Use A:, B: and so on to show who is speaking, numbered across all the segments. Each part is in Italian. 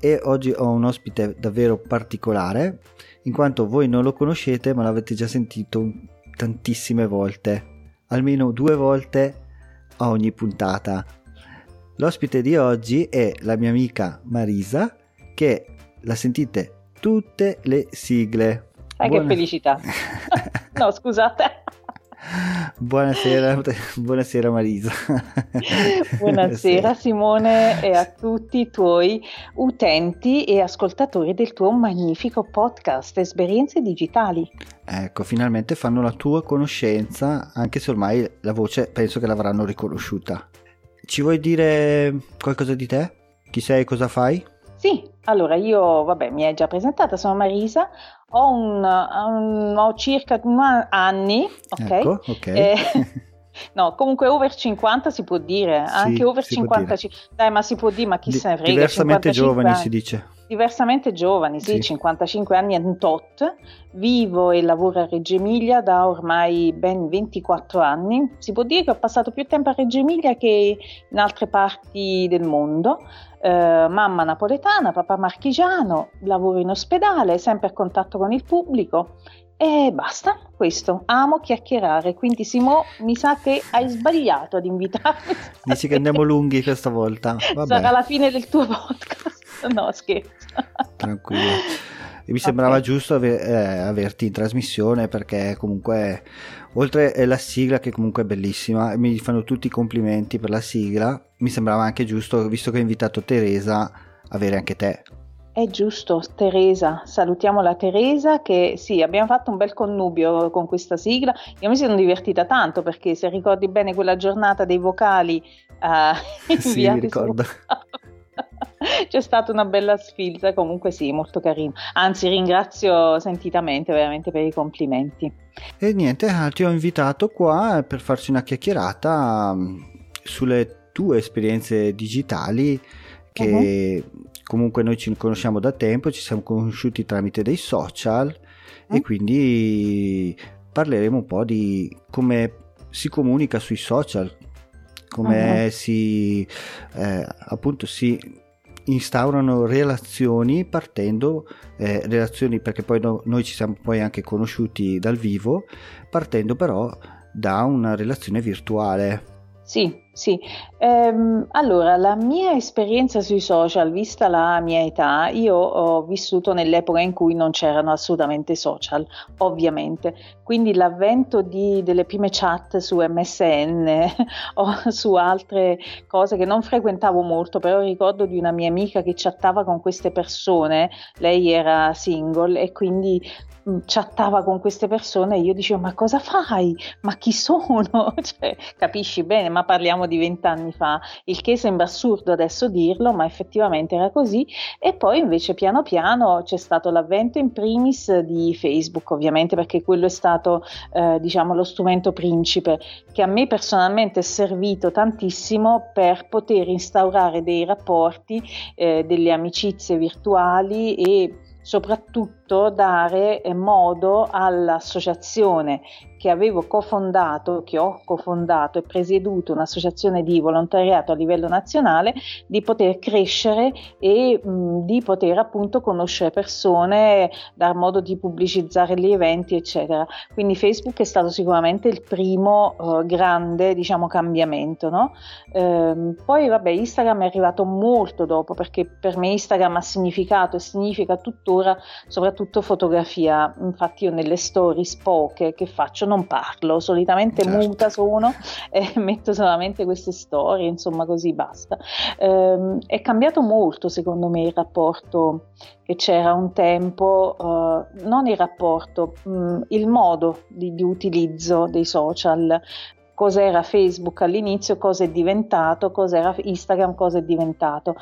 A: e oggi ho un ospite davvero particolare in quanto voi non lo conoscete ma l'avete già sentito tantissime volte, almeno due volte a ogni puntata. L'ospite di oggi è la mia amica Marisa che la sentite tutte le sigle.
B: Ah, Buona... che felicità! no, scusate.
A: Buonasera, buonasera Marisa.
B: Buonasera Simone e a tutti i tuoi utenti e ascoltatori del tuo magnifico podcast Esperienze Digitali.
A: Ecco, finalmente fanno la tua conoscenza, anche se ormai la voce penso che l'avranno riconosciuta. Ci vuoi dire qualcosa di te? Chi sei e cosa fai?
B: Sì, allora io, vabbè, mi hai già presentata, sono Marisa, ho, un, un, ho circa anni, ok?
A: Ecco, okay. Eh,
B: no, comunque over 50 si può dire, sì, anche over 50, dai ma si può dire, ma chi Di, se ne frega.
A: Diversamente giovani anni. si dice.
B: Diversamente giovani, sì, sì, 55 anni e tot, vivo e lavoro a Reggio Emilia da ormai ben 24 anni. Si può dire che ho passato più tempo a Reggio Emilia che in altre parti del mondo. Eh, mamma napoletana, papà marchigiano, lavoro in ospedale, sempre a contatto con il pubblico e basta, questo. Amo chiacchierare, quindi Simo mi sa che hai sbagliato ad invitarmi.
A: Dici che andiamo lunghi questa volta.
B: Vabbè. Sarà la fine del tuo podcast. No, scherzo.
A: Tranquillo. E mi sembrava okay. giusto aver, eh, averti in trasmissione perché comunque, oltre alla sigla che comunque è bellissima, mi fanno tutti i complimenti per la sigla, mi sembrava anche giusto, visto che ho invitato Teresa, avere anche te.
B: È giusto, Teresa, salutiamo la Teresa che sì, abbiamo fatto un bel connubio con questa sigla. Io mi sono divertita tanto perché se ricordi bene quella giornata dei vocali uh,
A: sì, mi ricordo.
B: C'è stata una bella sfilza, comunque sì, molto carino. Anzi, ringrazio sentitamente veramente per i complimenti.
A: E niente, ti ho invitato qua per farci una chiacchierata mm, sulle tue esperienze digitali che uh-huh. comunque noi ci conosciamo da tempo, ci siamo conosciuti tramite dei social uh-huh. e quindi parleremo un po' di come si comunica sui social, come uh-huh. si eh, appunto si instaurano relazioni partendo eh, relazioni perché poi no, noi ci siamo poi anche conosciuti dal vivo partendo però da una relazione virtuale
B: sì, sì. Ehm, allora, la mia esperienza sui social, vista la mia età, io ho vissuto nell'epoca in cui non c'erano assolutamente social, ovviamente. Quindi l'avvento di, delle prime chat su MSN o su altre cose che non frequentavo molto, però ricordo di una mia amica che chattava con queste persone, lei era single e quindi chattava con queste persone e io dicevo ma cosa fai? Ma chi sono? cioè, capisci bene, ma parliamo di vent'anni fa, il che sembra assurdo adesso dirlo, ma effettivamente era così e poi invece piano piano c'è stato l'avvento in primis di Facebook ovviamente perché quello è stato eh, diciamo lo strumento principe che a me personalmente è servito tantissimo per poter instaurare dei rapporti, eh, delle amicizie virtuali e soprattutto dare modo all'associazione che avevo cofondato, che ho cofondato e presieduto un'associazione di volontariato a livello nazionale, di poter crescere e mh, di poter appunto conoscere persone, dar modo di pubblicizzare gli eventi, eccetera. Quindi Facebook è stato sicuramente il primo uh, grande, diciamo, cambiamento, no? ehm, poi vabbè, Instagram è arrivato molto dopo perché per me Instagram ha significato e significa tuttora soprattutto fotografia. Infatti io nelle stories poche che faccio non parlo, solitamente certo. muta sono e metto solamente queste storie, insomma così basta. Eh, è cambiato molto secondo me il rapporto che c'era un tempo, eh, non il rapporto, mh, mm, il modo di, di utilizzo dei social cos'era Facebook all'inizio, cosa è diventato, cos'era Instagram, cosa è diventato.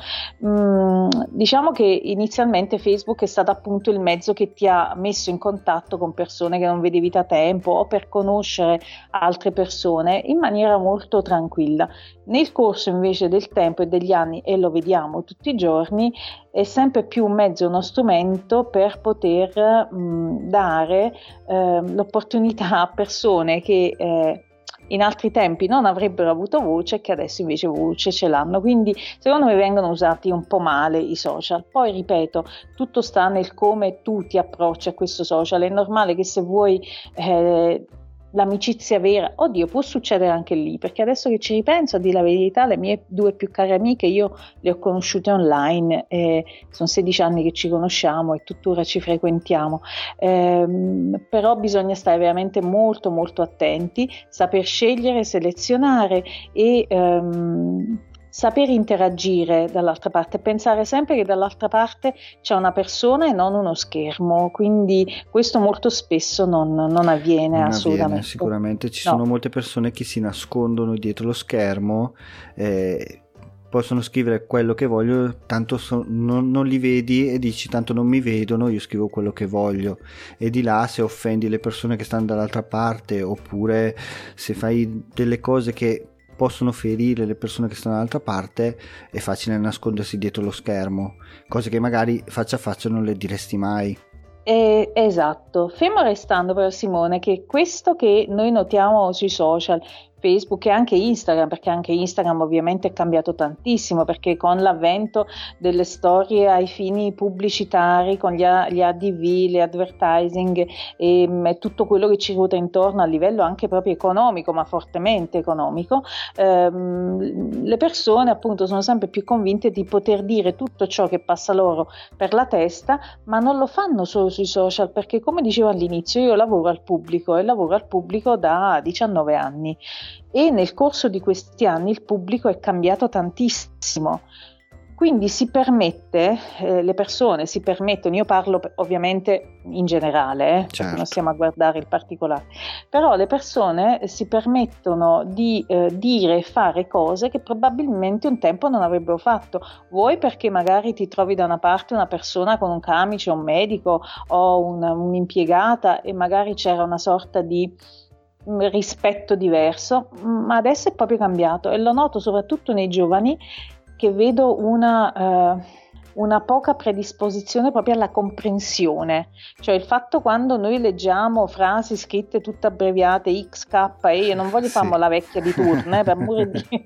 B: Mm, diciamo che inizialmente Facebook è stato appunto il mezzo che ti ha messo in contatto con persone che non vedevi da tempo o per conoscere altre persone in maniera molto tranquilla. Nel corso invece del tempo e degli anni, e lo vediamo tutti i giorni, è sempre più un mezzo, uno strumento per poter mh, dare eh, l'opportunità a persone che eh, in altri tempi non avrebbero avuto voce che adesso invece voce ce l'hanno. Quindi secondo me vengono usati un po' male i social. Poi ripeto, tutto sta nel come tu ti approcci a questo social. È normale che se vuoi eh, l'amicizia vera, oddio, può succedere anche lì, perché adesso che ci ripenso, a dire la verità, le mie due più care amiche io le ho conosciute online, eh, sono 16 anni che ci conosciamo e tuttora ci frequentiamo, eh, però bisogna stare veramente molto molto attenti, saper scegliere, selezionare e ehm, saper interagire dall'altra parte, pensare sempre che dall'altra parte c'è una persona e non uno schermo, quindi questo molto spesso non, non avviene non assolutamente. Avviene,
A: sicuramente ci no. sono molte persone che si nascondono dietro lo schermo. Eh, possono scrivere quello che voglio, tanto so, non, non, li vedi e dici tanto non mi vedono, io scrivo quello che voglio. E di là se offendi le persone che stanno dall'altra parte oppure se fai delle cose che possono ferire le persone che stanno dall'altra parte, è facile nascondersi dietro lo schermo, cose che magari faccia a faccia non le diresti mai.
B: Eh, esatto, fermo restando però Simone che questo che noi notiamo sui social Facebook e anche Instagram, perché anche Instagram ovviamente è cambiato tantissimo, perché con l'avvento delle storie ai fini pubblicitari, con gli, gli ADV, le advertising e, e, mm, tutto quello che ci ruota intorno a livello anche proprio economico, ma fortemente economico, ehm, le persone appunto sono sempre più convinte di poter dire tutto ciò che passa loro per la testa, ma non lo fanno solo sui social, perché come dicevo all'inizio io lavoro al pubblico e lavoro al pubblico da 19 anni e nel corso di questi anni il pubblico è cambiato tantissimo. Quindi si permette, eh, le persone si permettono, io parlo ovviamente in generale, eh, certo. non stiamo a guardare il particolare, però le persone si permettono di eh, dire e fare cose che probabilmente un tempo non avrebbero fatto. Vuoi perché magari ti trovi da una parte una persona con un camice, un medico o una, un'impiegata e magari c'era una sorta di rispetto diverso, ma adesso è proprio cambiato e lo noto soprattutto nei giovani che vedo una, uh, una poca predisposizione proprio alla comprensione, cioè il fatto quando noi leggiamo frasi scritte tutte abbreviate XKE, io non voglio sì. fare la vecchia di turno, eh, per amore di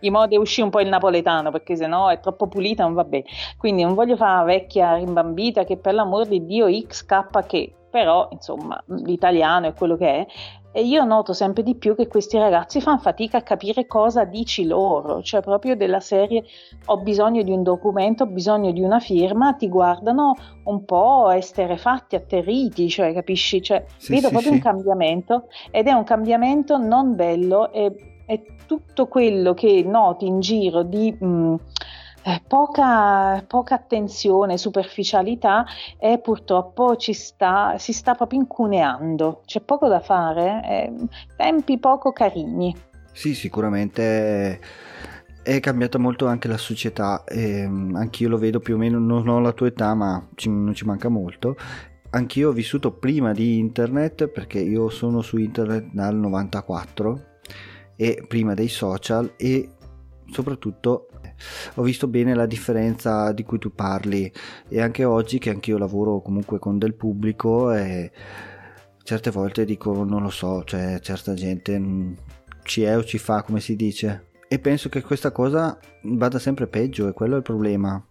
B: di modo uscì un po' il napoletano perché sennò è troppo pulita, non va bene, quindi non voglio fare la vecchia rimbambita che per l'amor di Dio XK che però insomma l'italiano è quello che è e io noto sempre di più che questi ragazzi fanno fatica a capire cosa dici loro, cioè proprio della serie ho bisogno di un documento, ho bisogno di una firma, ti guardano un po' esterefatti, atterriti, cioè capisci? Cioè, sì, vedo sì, proprio sì. un cambiamento ed è un cambiamento non bello e, e tutto quello che noti in giro di... Mh, eh, poca, poca, attenzione, superficialità e purtroppo ci sta, si sta proprio incuneando, c'è poco da fare, eh, tempi poco carini.
A: Sì, sicuramente è cambiata molto anche la società, eh, anch'io lo vedo più o meno, non ho la tua età ma ci, non ci manca molto. Anch'io ho vissuto prima di internet perché io sono su internet dal 94 e prima dei social e soprattutto ho visto bene la differenza di cui tu parli e anche oggi che anch'io lavoro comunque con del pubblico e certe volte dico non lo so, cioè certa gente ci è o ci fa come si dice e penso che questa cosa vada sempre peggio e quello è il problema.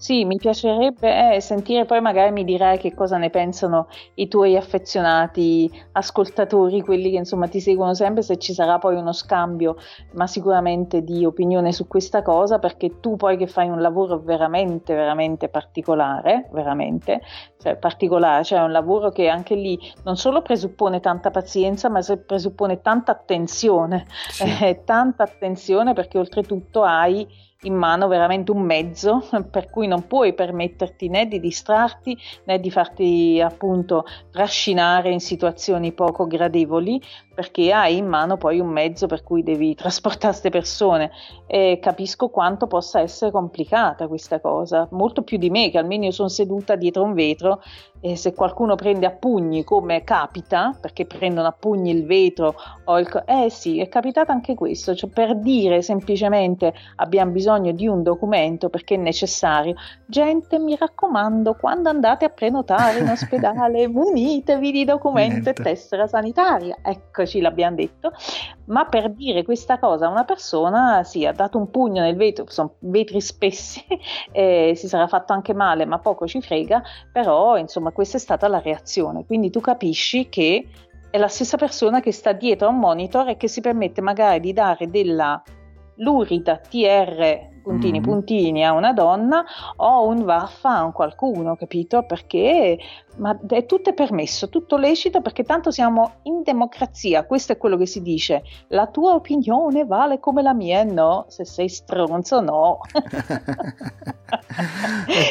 B: Sì, mi piacerebbe eh, sentire, poi magari mi dirai che cosa ne pensano i tuoi affezionati ascoltatori, quelli che insomma ti seguono sempre, se ci sarà poi uno scambio, ma sicuramente di opinione su questa cosa, perché tu poi che fai un lavoro veramente, veramente particolare, veramente, cioè particolare, cioè un lavoro che anche lì non solo presuppone tanta pazienza, ma presuppone tanta attenzione, sì. eh, tanta attenzione perché oltretutto hai in mano veramente un mezzo per cui non puoi permetterti né di distrarti né di farti appunto trascinare in situazioni poco gradevoli perché hai in mano poi un mezzo per cui devi trasportare queste persone. E capisco quanto possa essere complicata questa cosa, molto più di me che almeno io sono seduta dietro un vetro e se qualcuno prende a pugni come capita, perché prendono a pugni il vetro o il... Eh sì, è capitato anche questo, cioè per dire semplicemente abbiamo bisogno di un documento perché è necessario. Gente, mi raccomando, quando andate a prenotare in ospedale, munitevi di documento Niente. e tessera sanitaria. Eccoci, l'abbiamo detto. Ma per dire questa cosa a una persona, sì, ha dato un pugno nel vetro, sono vetri spessi, e si sarà fatto anche male, ma poco ci frega, però insomma questa è stata la reazione, quindi tu capisci che è la stessa persona che sta dietro a un monitor e che si permette magari di dare della lurida TR puntini mm. puntini a una donna o un vaffa a un qualcuno, capito? Perché ma è tutto è permesso, tutto lecito perché tanto siamo in democrazia, questo è quello che si dice. La tua opinione vale come la mia, no? Se sei stronzo, no.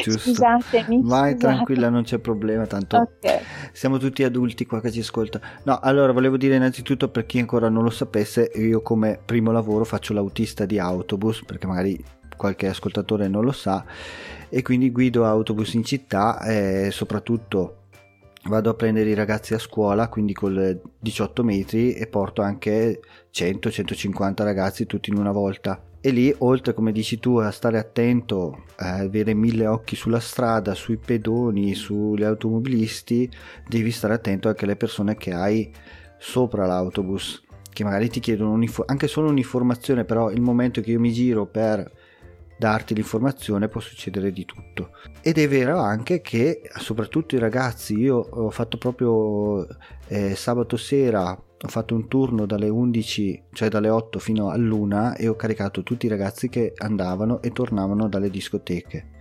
A: Scusatemi. Vai scusate. tranquilla, non c'è problema, tanto okay. siamo tutti adulti qua che ci ascolta. No, allora volevo dire innanzitutto per chi ancora non lo sapesse, io come primo lavoro faccio l'autista di autobus, perché magari qualche ascoltatore non lo sa e quindi guido autobus in città e soprattutto vado a prendere i ragazzi a scuola quindi con 18 metri e porto anche 100-150 ragazzi tutti in una volta. E lì oltre come dici tu a stare attento a avere mille occhi sulla strada sui pedoni sugli automobilisti devi stare attento anche alle persone che hai sopra l'autobus che magari ti chiedono anche solo un'informazione però il momento che io mi giro per darti l'informazione può succedere di tutto. Ed è vero anche che soprattutto i ragazzi io ho fatto proprio eh, sabato sera ho fatto un turno dalle 11 cioè dalle 8 fino all'una e ho caricato tutti i ragazzi che andavano e tornavano dalle discoteche.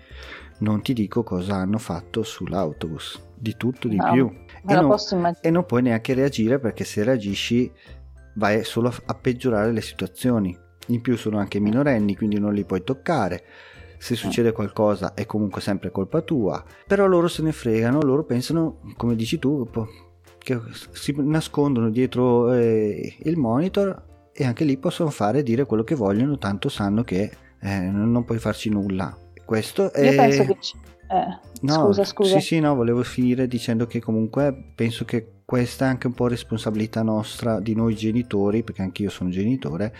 A: Non ti dico cosa hanno fatto sull'autobus. Di tutto di no, più. e non, e non puoi neanche reagire perché se reagisci vai solo a, a peggiorare le situazioni in più sono anche minorenni, quindi non li puoi toccare. Se succede qualcosa è comunque sempre colpa tua. Però loro se ne fregano, loro pensano, come dici tu, che si nascondono dietro eh, il monitor e anche lì possono fare e dire quello che vogliono, tanto sanno che eh, non puoi farci nulla. Questo è...
B: Io penso che... Eh, no, scusa, scusa.
A: Sì, sì, no, volevo finire dicendo che comunque penso che questa è anche un po' responsabilità nostra di noi genitori, perché anche io sono genitore,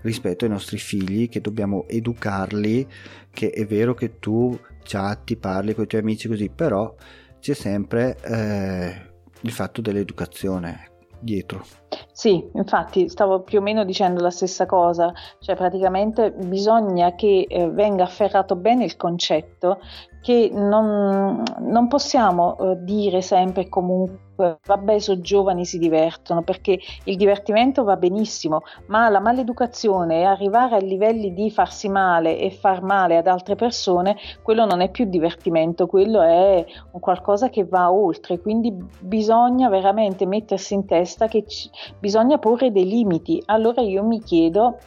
A: rispetto ai nostri figli, che dobbiamo educarli, che è vero che tu chatti, parli con i tuoi amici così, però c'è sempre eh, il fatto dell'educazione dietro.
B: Sì, infatti stavo più o meno dicendo la stessa cosa, cioè praticamente bisogna che eh, venga afferrato bene il concetto che non, non possiamo eh, dire sempre comunque vabbè sono giovani si divertono perché il divertimento va benissimo ma la maleducazione e arrivare a livelli di farsi male e far male ad altre persone quello non è più divertimento quello è un qualcosa che va oltre. Quindi bisogna veramente mettersi in testa che ci, bisogna porre dei limiti. Allora io mi chiedo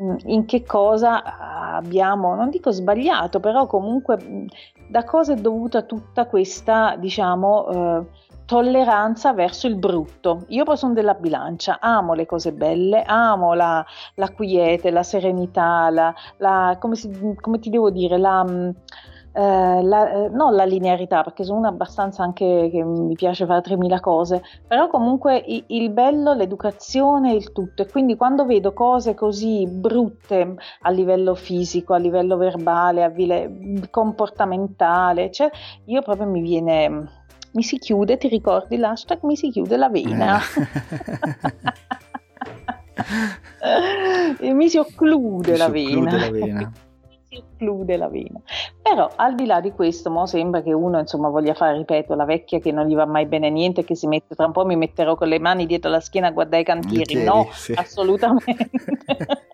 B: mm, in che cosa abbiamo, non dico sbagliato, però comunque da cosa è dovuta tutta questa, diciamo, eh, tolleranza verso il brutto. Io poi sono della bilancia, amo le cose belle, amo la, la quiete, la serenità, la, la come, si, come, ti devo dire, la mm, eh, la, eh, non la linearità, perché sono una abbastanza anche che mi piace fare 3000 cose, però comunque il, il bello, l'educazione, il tutto. E quindi quando vedo cose così brutte a livello fisico, a livello verbale, a livello comportamentale, cioè, io proprio mi viene mi si chiude, ti ricordi l'hashtag mi si chiude la vena. Eh. mi si occlude, la, si vena. la vena si occlude la vena. Però al di là di questo, mo sembra che uno insomma voglia fare, ripeto, la vecchia che non gli va mai bene niente, che si mette tra un po' mi metterò con le mani dietro la schiena a guardare i cantieri. Okay, no, sì. assolutamente.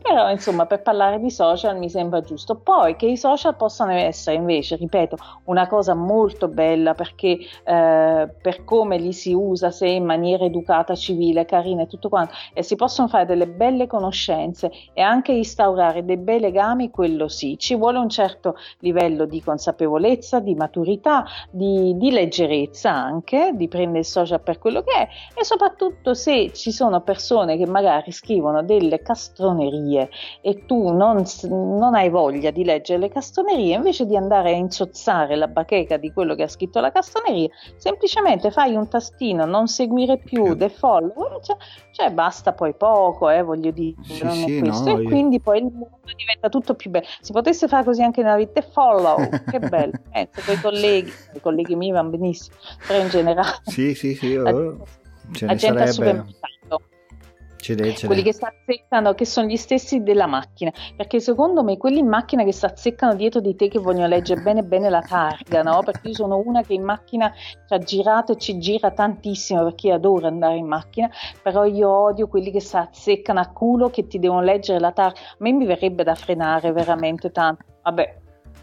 B: Però insomma per parlare di social mi sembra giusto. Poi che i social possano essere invece, ripeto, una cosa molto bella perché eh, per come li si usa, se in maniera educata, civile, carina e tutto quanto, e si possono fare delle belle conoscenze e anche instaurare dei bei legami, quello sì. Ci vuole un certo livello di consapevolezza, di maturità, di, di leggerezza anche, di prendere il social per quello che è e soprattutto se ci sono persone che magari scrivono delle castronerie castronerie e tu non, non, hai voglia di leggere le castronerie, invece di andare a insozzare la bacheca di quello che ha scritto la castroneria, semplicemente fai un tastino, non seguire più the follow, cioè, cioè basta poi poco, eh, voglio dire, sì, non sì, questo. No, e io... quindi poi il mondo diventa tutto più bello. Si potesse fare così anche nella vita, follow, che bello. Eh, con i colleghi, i colleghi miei vanno benissimo, però in generale...
A: Sì, sì, sì, oh, ce ne sarebbe
B: Ce l'è, ce quelli l'è. che si azzeccano, che sono gli stessi della macchina, perché secondo me quelli in macchina che si azzeccano dietro di te che vogliono leggere bene bene la targa, no? Perché io sono una che in macchina ci ha girato e ci gira tantissimo perché adoro andare in macchina, però io odio quelli che si azzeccano a culo che ti devono leggere la targa. A me mi verrebbe da frenare veramente tanto. Vabbè,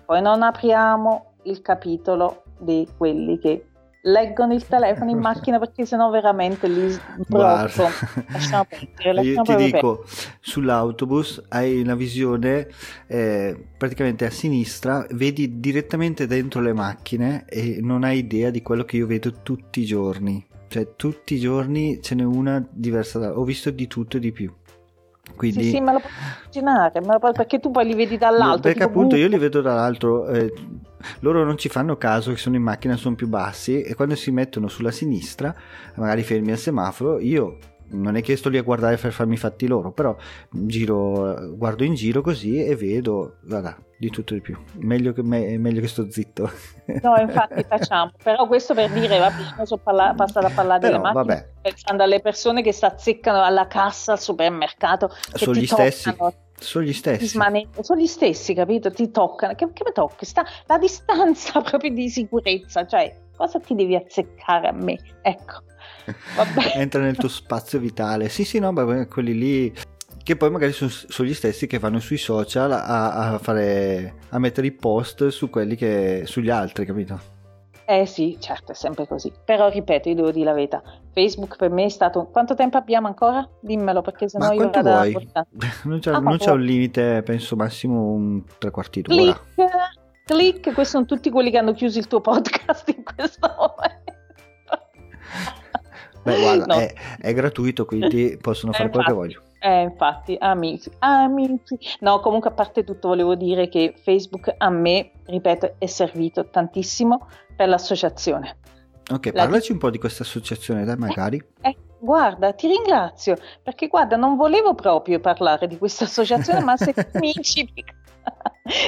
B: poi non apriamo il capitolo di quelli che leggono il telefono in macchina perché sennò veramente li
A: sbrocco. Lasciamo perdere, Io ti dico, sull'autobus hai una visione eh, praticamente a sinistra, vedi direttamente dentro le macchine e non hai idea di quello che io vedo tutti i giorni. Cioè tutti i giorni ce n'è una diversa da... Ho visto di tutto e di più. Quindi...
B: Sì, sì, me lo puoi immaginare, puoi... perché tu poi li vedi dall'alto.
A: Perché appunto io li vedo dall'altro, eh, loro non ci fanno caso che sono in macchina, sono più bassi e quando si mettono sulla sinistra, magari fermi al semaforo, io non è che sto lì a guardare per farmi i fatti loro, però giro, guardo in giro così e vedo, guarda, di tutto di più. Meglio che, me, meglio che sto zitto.
B: No, infatti facciamo. Però questo per dire, vabbè, sono parla- passare a parlare delle macchine, vabbè. pensando alle persone che si azzeccano alla cassa al supermercato.
A: Sono gli stessi. Sono gli stessi.
B: Sono gli stessi, capito? Ti toccano. Che, che mi tocchi? Sta, la distanza proprio di sicurezza. Cioè, cosa ti devi azzeccare a me? Ecco.
A: Entra nel tuo spazio vitale. Sì, sì, no, beh, quelli lì che poi magari sono, sono, gli stessi che vanno sui social a, a, fare a mettere i post su quelli che sugli altri, capito?
B: Eh sì, certo, è sempre così. Però ripeto, io devo dire la verità. Facebook per me è stato. Quanto tempo abbiamo ancora? Dimmelo perché sennò
A: Ma
B: io
A: vado vuoi? a Non c'è, ah, non c'è un limite, penso massimo un tre quarti d'ora.
B: Click, click, questi sono tutti quelli che hanno chiuso il tuo podcast in questo momento.
A: Beh, guarda, no. è, è, gratuito, quindi possono fare eh, quello che vogliono.
B: Eh, infatti, amici, amici. No, comunque a parte tutto volevo dire che Facebook a me, ripeto, è servito tantissimo per l'associazione.
A: Ok, La parlaci di... un po' di questa associazione, dai, magari.
B: Eh, eh, guarda, ti ringrazio, perché guarda, non volevo proprio parlare di questa associazione, ma se tu mi inciti...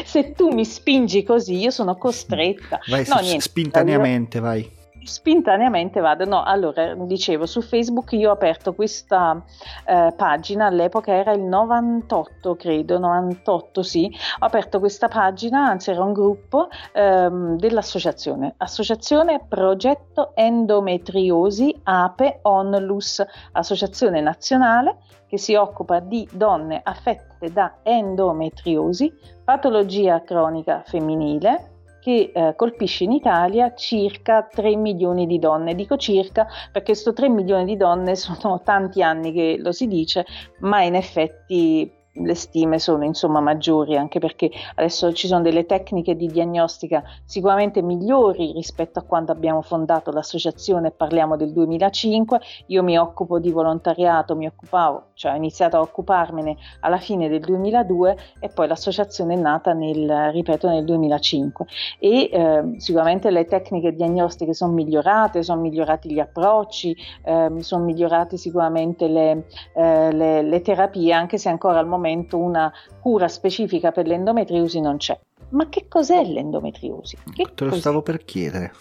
B: se tu mi spingi così, io sono costretta.
A: Vai, no, niente, spintaneamente, io... vai
B: spontaneamente vado, no, allora dicevo su Facebook io ho aperto questa eh, pagina, all'epoca era il 98 credo, 98 sì, ho aperto questa pagina, anzi era un gruppo ehm, dell'associazione, Associazione Progetto Endometriosi Ape Onlus, associazione nazionale che si occupa di donne affette da endometriosi, patologia cronica femminile, che eh, colpisce in Italia circa 3 milioni di donne. Dico circa perché questo 3 milioni di donne sono tanti anni che lo si dice, ma in effetti le stime sono insomma maggiori anche perché adesso ci sono delle tecniche di diagnostica sicuramente migliori rispetto a quando abbiamo fondato l'associazione parliamo del 2005 io mi occupo di volontariato mi occupavo cioè ho iniziato a occuparmene alla fine del 2002 e poi l'associazione è nata nel ripeto nel 2005 e eh, sicuramente le tecniche diagnostiche sono migliorate sono migliorati gli approcci eh, sono migliorate sicuramente le, eh, le, le terapie anche se ancora al momento momento una cura specifica per l'endometriosi non c'è. Ma che cos'è l'endometriosi? Che
A: Te lo cos'è? stavo per chiedere.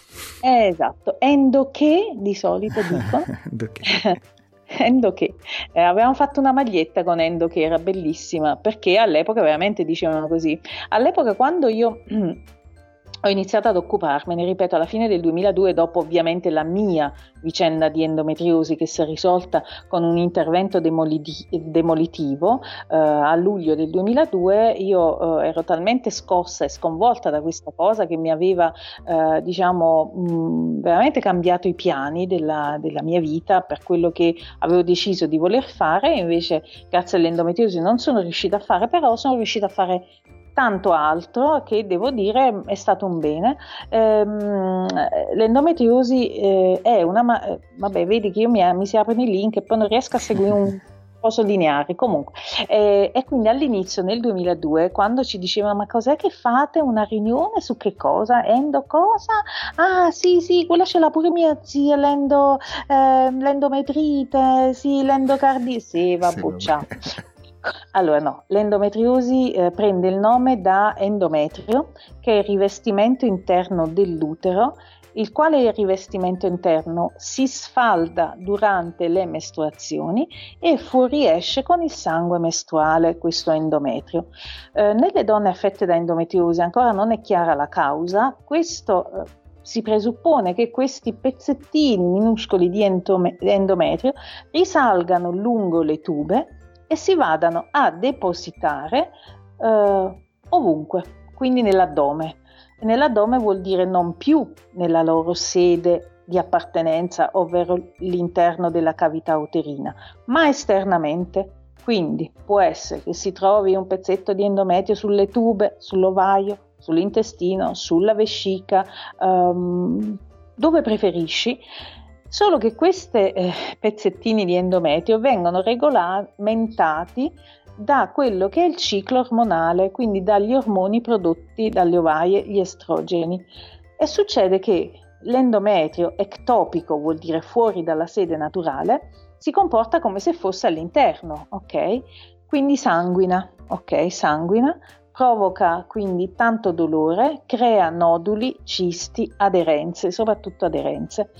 B: Eh, esatto, endoche di solito dico. endoche. Eh, avevamo fatto una maglietta con Endo che era bellissima perché all'epoca veramente dicevano così. All'epoca quando io ho iniziato ad occuparmene, ripeto, alla fine del 2002, dopo ovviamente la mia vicenda di endometriosi che si è risolta con un intervento demoliti- demolitivo eh, a luglio del 2002, io eh, ero talmente scossa e sconvolta da questa cosa che mi aveva, eh, diciamo, mh, veramente cambiato i piani della, della, mia vita per quello che avevo deciso di voler fare, invece grazie all'endometriosi non sono riuscita a fare, però sono riuscita a fare tanto altro che devo dire è stato un bene. Ehm, l'endometriosi eh, è una, ma- vabbè, vedi che io mi, mi si aprono i link e poi non riesco a seguire un posso lineari comunque eh, e quindi all'inizio nel 2002 quando ci dicevano ma cos'è che fate? Una riunione su che cosa? Endo cosa? Ah sì sì quella ce l'ha pure mia zia l'endo, eh, l'endometrite sì l'endocardi sì vabbè sì, ciao allora no, l'endometriosi eh, prende il nome da endometrio, che è il rivestimento interno dell'utero, il quale rivestimento interno si sfalda durante le mestruazioni e fuoriesce con il sangue mestruale, questo endometrio. Eh, nelle donne affette da endometriosi ancora non è chiara la causa, questo eh, si presuppone che questi pezzettini minuscoli di endometrio risalgano lungo le tube e si vadano a depositare eh, ovunque, quindi nell'addome. Nell'addome vuol dire non più nella loro sede di appartenenza, ovvero l'interno della cavità uterina, ma esternamente. Quindi può essere che si trovi un pezzetto di endometrio sulle tube, sull'ovaio, sull'intestino, sulla vescica, um, dove preferisci, Solo che questi eh, pezzettini di endometrio vengono regolamentati da quello che è il ciclo ormonale, quindi dagli ormoni prodotti dalle ovaie, gli estrogeni. E succede che l'endometrio ectopico, vuol dire fuori dalla sede naturale, si comporta come se fosse all'interno, ok? Quindi sanguina, ok? Sanguina, provoca quindi tanto dolore, crea noduli, cisti, aderenze, soprattutto aderenze.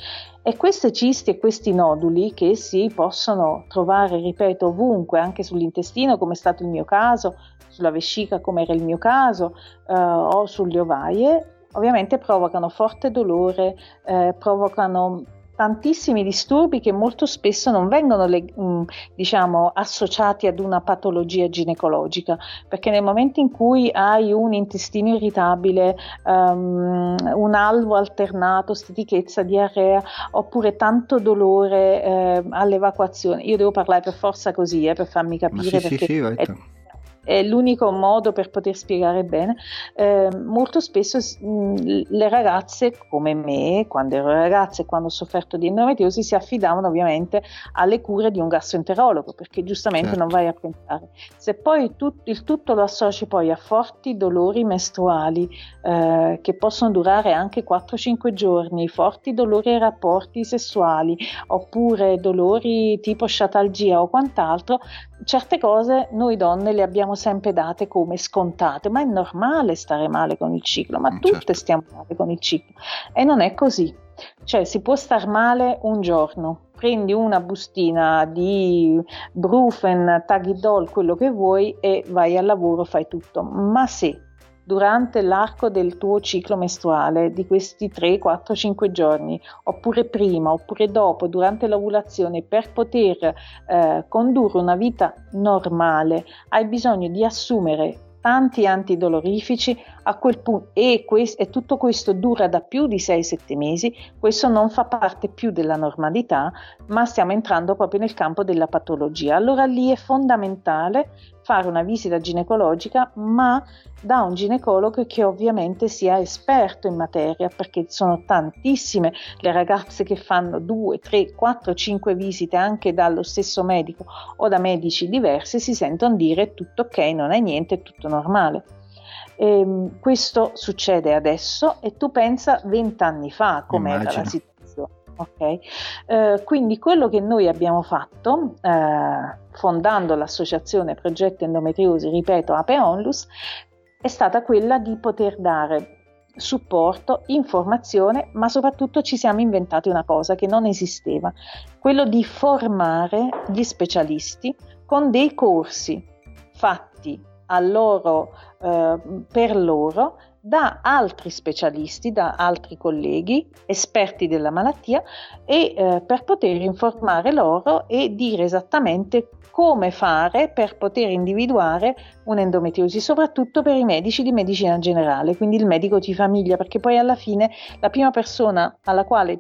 B: E queste cisti e questi noduli che si possono trovare, ripeto, ovunque, anche sull'intestino, come è stato il mio caso, sulla vescica, come era il mio caso, eh, o sulle ovaie, ovviamente provocano forte dolore, eh, provocano tantissimi disturbi che molto spesso non vengono le, mh, mm, diciamo, associati ad una patologia ginecologica, perché nel momento in cui hai un intestino irritabile, um, un alvo alternato, stitichezza, diarrea, oppure tanto dolore eh, all'evacuazione, io devo parlare per forza così, eh, per farmi capire sì, perché sì, sì, è, è l'unico modo per poter spiegare bene. Eh, molto spesso mh, le ragazze, come me, quando ero ragazza e quando ho sofferto di endometriosi, si affidavano ovviamente alle cure di un gastroenterologo, perché giustamente certo. non vai a pensare. Se poi tu, il tutto lo associ poi a forti dolori mestruali eh, che possono durare anche 4-5 giorni, forti dolori ai rapporti sessuali, oppure dolori tipo sciatalgia o quant'altro, certe cose noi donne le abbiamo sempre date come scontate, ma è normale stare male con il ciclo, ma mm, tutte certo. stiamo male con il ciclo e non è così. Cioè si può star male un giorno, prendi una bustina di Brufen, Tagidol, quello che vuoi e vai al lavoro, fai tutto, ma se durante l'arco del tuo ciclo mestruale, di questi 3, 4, 5 giorni, oppure prima, oppure dopo, durante l'ovulazione, per poter eh, condurre una vita normale, hai bisogno di assumere tanti antidolorifici a quel punto e, quest- e, tutto questo dura da più di 6-7 mesi, questo non fa parte più della normalità, ma stiamo entrando proprio nel campo della patologia. Allora lì è fondamentale fare una visita ginecologica, ma da un ginecologo che ovviamente sia esperto in materia, perché sono tantissime le ragazze che fanno 2, 3, 4, 5 visite anche dallo stesso medico o da medici diversi si sentono dire tutto ok, non è niente, è tutto normale. E, ehm, questo succede adesso e tu pensa 20 anni fa com'era la situazione. Okay? Eh, quindi quello che noi abbiamo fatto, eh, fondando l'associazione Progetto Endometriosi, ripeto, Ape Onlus, è stata quella di poter dare supporto, informazione, ma soprattutto ci siamo inventati una cosa che non esisteva, quello di formare gli specialisti con dei corsi fatti loro, eh, per loro da altri specialisti, da altri colleghi, esperti della malattia, e eh, per poter informare loro e dire esattamente come fare per poter individuare un'endometriosi, soprattutto per i medici di medicina generale, quindi il medico di famiglia, perché poi alla fine la prima persona alla quale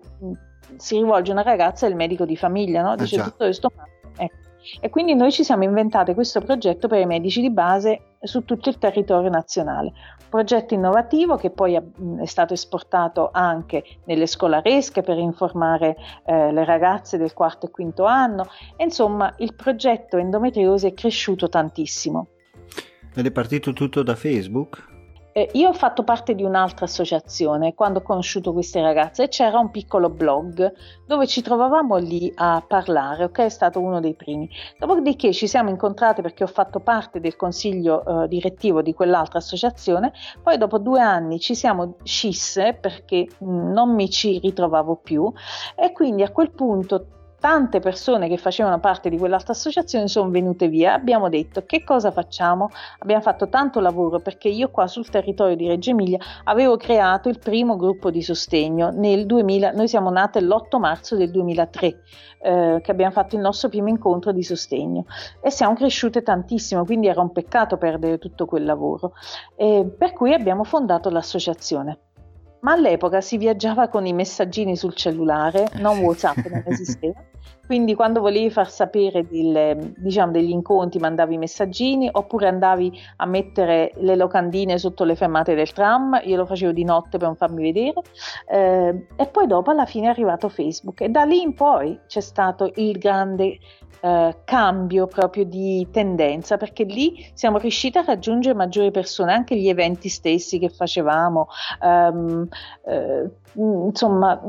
B: si rivolge una ragazza è il medico di famiglia, no? dice ah, tutto questo. Ecco. E quindi noi ci siamo inventati questo progetto per i medici di base su tutto il territorio nazionale. Progetto innovativo che poi è stato esportato anche nelle scolaresche per informare eh, le ragazze del quarto e quinto anno. E insomma, il progetto endometriosi è cresciuto tantissimo.
A: Ed è partito tutto da Facebook?
B: Eh, io ho fatto parte di un'altra associazione quando ho conosciuto queste ragazze e c'era un piccolo blog dove ci trovavamo lì a parlare, ok? È stato uno dei primi. Dopodiché ci siamo incontrate perché ho fatto parte del consiglio eh, direttivo di quell'altra associazione, poi dopo due anni ci siamo scisse perché mh, non mi ci ritrovavo più e quindi a quel punto tante persone che facevano parte di quell'altra associazione sono venute via. Abbiamo detto che cosa facciamo? Abbiamo fatto tanto lavoro perché io qua sul territorio di Reggio Emilia avevo creato il primo gruppo di sostegno nel 2000, noi siamo nate l'8 marzo del 2003. Eh, che abbiamo fatto il nostro primo incontro di sostegno e siamo cresciute tantissimo, quindi era un peccato perdere tutto quel lavoro. Eh, per cui abbiamo fondato l'associazione ma all'epoca si viaggiava con i messaggini sul cellulare, non WhatsApp non esisteva. Quindi quando volevi far sapere del, diciamo, degli incontri mandavi messaggini oppure andavi a mettere le locandine sotto le fermate del tram, io lo facevo di notte per non farmi vedere eh, e poi dopo alla fine è arrivato Facebook. E da lì in poi c'è stato il grande eh, cambio proprio di tendenza perché lì siamo riusciti a raggiungere maggiori persone, anche gli eventi stessi che facevamo, ehm, eh, insomma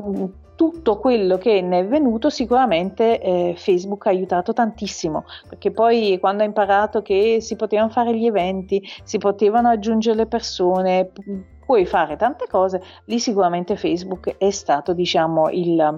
B: tutto quello che ne è venuto sicuramente eh, Facebook ha aiutato tantissimo perché poi quando ha imparato che si potevano fare gli eventi, si potevano aggiungere le persone, puoi fare tante cose, lì sicuramente Facebook è stato diciamo il,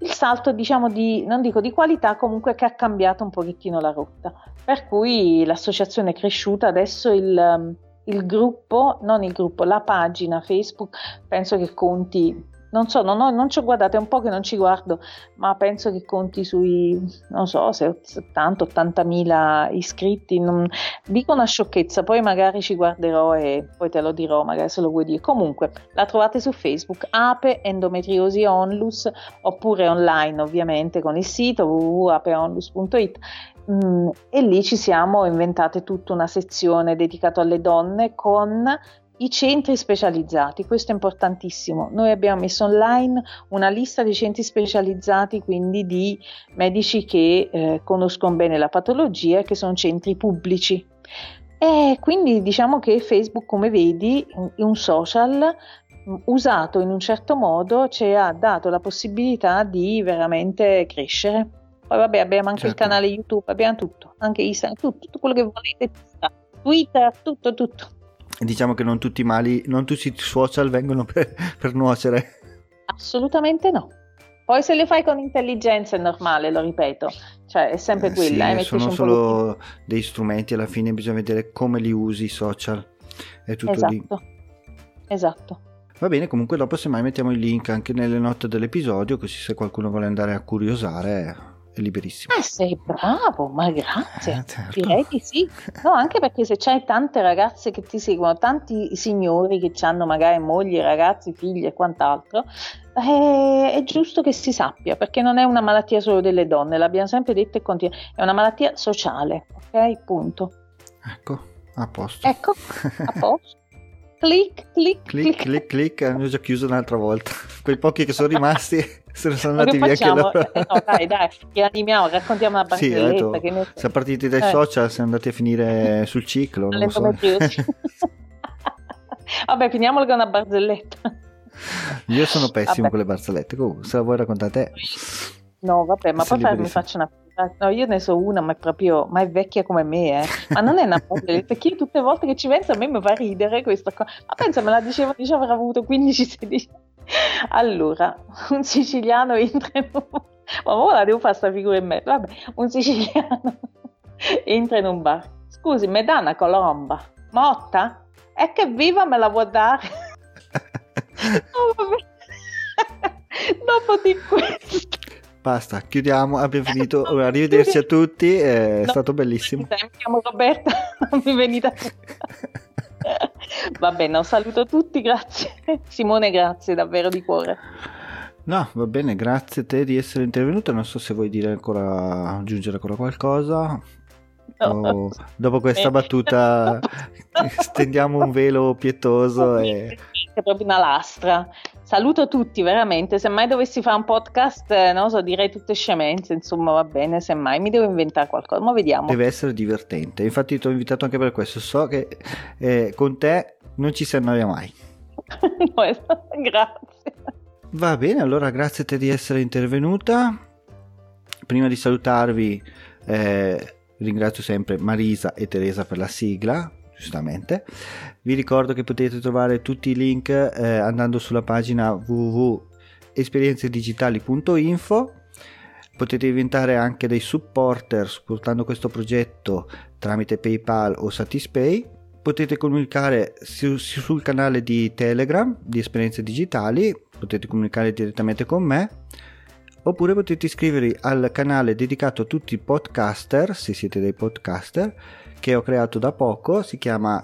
B: il salto diciamo di, non dico di qualità, comunque che ha cambiato un pochettino la rotta. Per cui l'associazione è cresciuta, adesso il, il gruppo, non il gruppo, la pagina Facebook penso che conti non so, non, ho, non ci ho guardato, è un po' che non ci guardo, ma penso che conti sui, non so, 70-80 mila iscritti. Non, dico una sciocchezza, poi magari ci guarderò e poi te lo dirò, magari se lo vuoi dire. Comunque, la trovate su Facebook, Ape Endometriosi Onlus, oppure online ovviamente con il sito www.apeonlus.it mm, e lì ci siamo inventate tutta una sezione dedicata alle donne con i centri specializzati, questo è importantissimo. Noi abbiamo messo online una lista di centri specializzati, quindi di medici che eh, conoscono bene la patologia e che sono centri pubblici. E quindi diciamo che Facebook, come vedi, è un social mm, usato in un certo modo ci ha dato la possibilità di veramente crescere. Poi vabbè abbiamo anche certo. il canale YouTube, abbiamo tutto, anche Instagram, tutto, tutto quello che volete, Twitter, tutto, tutto
A: diciamo che non tutti i mali, non tutti i social vengono per, per nuocere.
B: Assolutamente no. Poi se le fai con intelligenza è normale, lo ripeto, cioè è sempre eh, quella.
A: Sì, eh, sono solo dei strumenti, alla fine bisogna vedere come li usi i social, è tutto
B: esatto.
A: lì.
B: Esatto.
A: Va bene, comunque dopo semmai mettiamo il link anche nelle note dell'episodio, così se qualcuno vuole andare a curiosare è liberissimo.
B: Ah, sei bravo, ma grazie. Eh, certo. Direi di sì. No, anche perché se c'hai tante ragazze che ti seguono, tanti signori che hanno magari mogli, ragazzi, figli e quant'altro, è, è, giusto che si sappia, perché non è una malattia solo delle donne, l'abbiamo sempre detto e continua, è una malattia sociale, ok? Punto.
A: Ecco, a posto.
B: Ecco, a posto. clic, clic,
A: clic, clic, clic, hanno già chiuso un'altra volta. Quei pochi che sono rimasti se ne sono andati via
B: facciamo? anche loro. Eh, no, dai, dai, rianimiamo, raccontiamo una barzelletta.
A: Sì, ne... Siamo partiti dai eh. social, siamo andati a finire sul ciclo. Non so.
B: Vabbè, finiamolo con una barzelletta.
A: Io sono pessimo vabbè. con le barzellette, comunque, se la vuoi raccontare te.
B: No, vabbè, ma poi mi faccio una No, io ne so una, ma è proprio, ma è vecchia come me, eh. Ma non è una barzelletta, perché io tutte le volte che ci penso a me mi fa ridere questa cosa. Ma pensa, me la dicevo, dicevo avrà avuto 15-16 allora, un siciliano entra in un... Ma ora devo fare questa figura in mezzo. Vabbè, un siciliano entra in un bar. Scusi, mi dà una colomba? Motta? è che viva me la vuoi dare? oh, Dopo di questo.
A: Basta, chiudiamo, abbiamo finito. Arrivederci a tutti, è no, stato bellissimo.
B: Mi chiamo Roberta, non mi venite Va bene, un saluto a tutti, grazie. Simone, grazie davvero di cuore.
A: No, va bene, grazie a te di essere intervenuta. Non so se vuoi dire ancora, aggiungere ancora qualcosa. No. dopo questa battuta stendiamo un velo pietoso e...
B: È proprio una lastra. Saluto tutti veramente, se mai dovessi fare un podcast, eh, non so, direi tutte scemenze, insomma va bene, se mai mi devo inventare qualcosa, ma vediamo.
A: Deve essere divertente, infatti ti ho invitato anche per questo, so che eh, con te non ci si annoia mai.
B: no, grazie.
A: Va bene, allora grazie a te di essere intervenuta. Prima di salutarvi eh, ringrazio sempre Marisa e Teresa per la sigla, giustamente. Vi ricordo che potete trovare tutti i link eh, andando sulla pagina www.esperienzedigitali.info. Potete diventare anche dei supporter supportando questo progetto tramite PayPal o Satispay. Potete comunicare su, sul canale di Telegram di Esperienze Digitali, potete comunicare direttamente con me oppure potete iscrivervi al canale dedicato a tutti i podcaster, se siete dei podcaster, che ho creato da poco, si chiama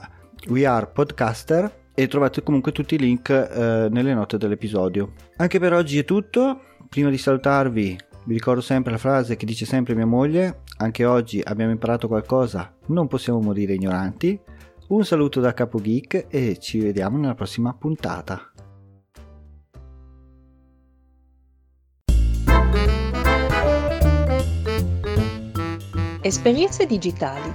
A: We Are Podcaster e trovate comunque tutti i link eh, nelle note dell'episodio. Anche per oggi è tutto, prima di salutarvi vi ricordo sempre la frase che dice sempre mia moglie, anche oggi abbiamo imparato qualcosa, non possiamo morire ignoranti. Un saluto da Capo Geek e ci vediamo nella prossima puntata.
C: Esperienze digitali,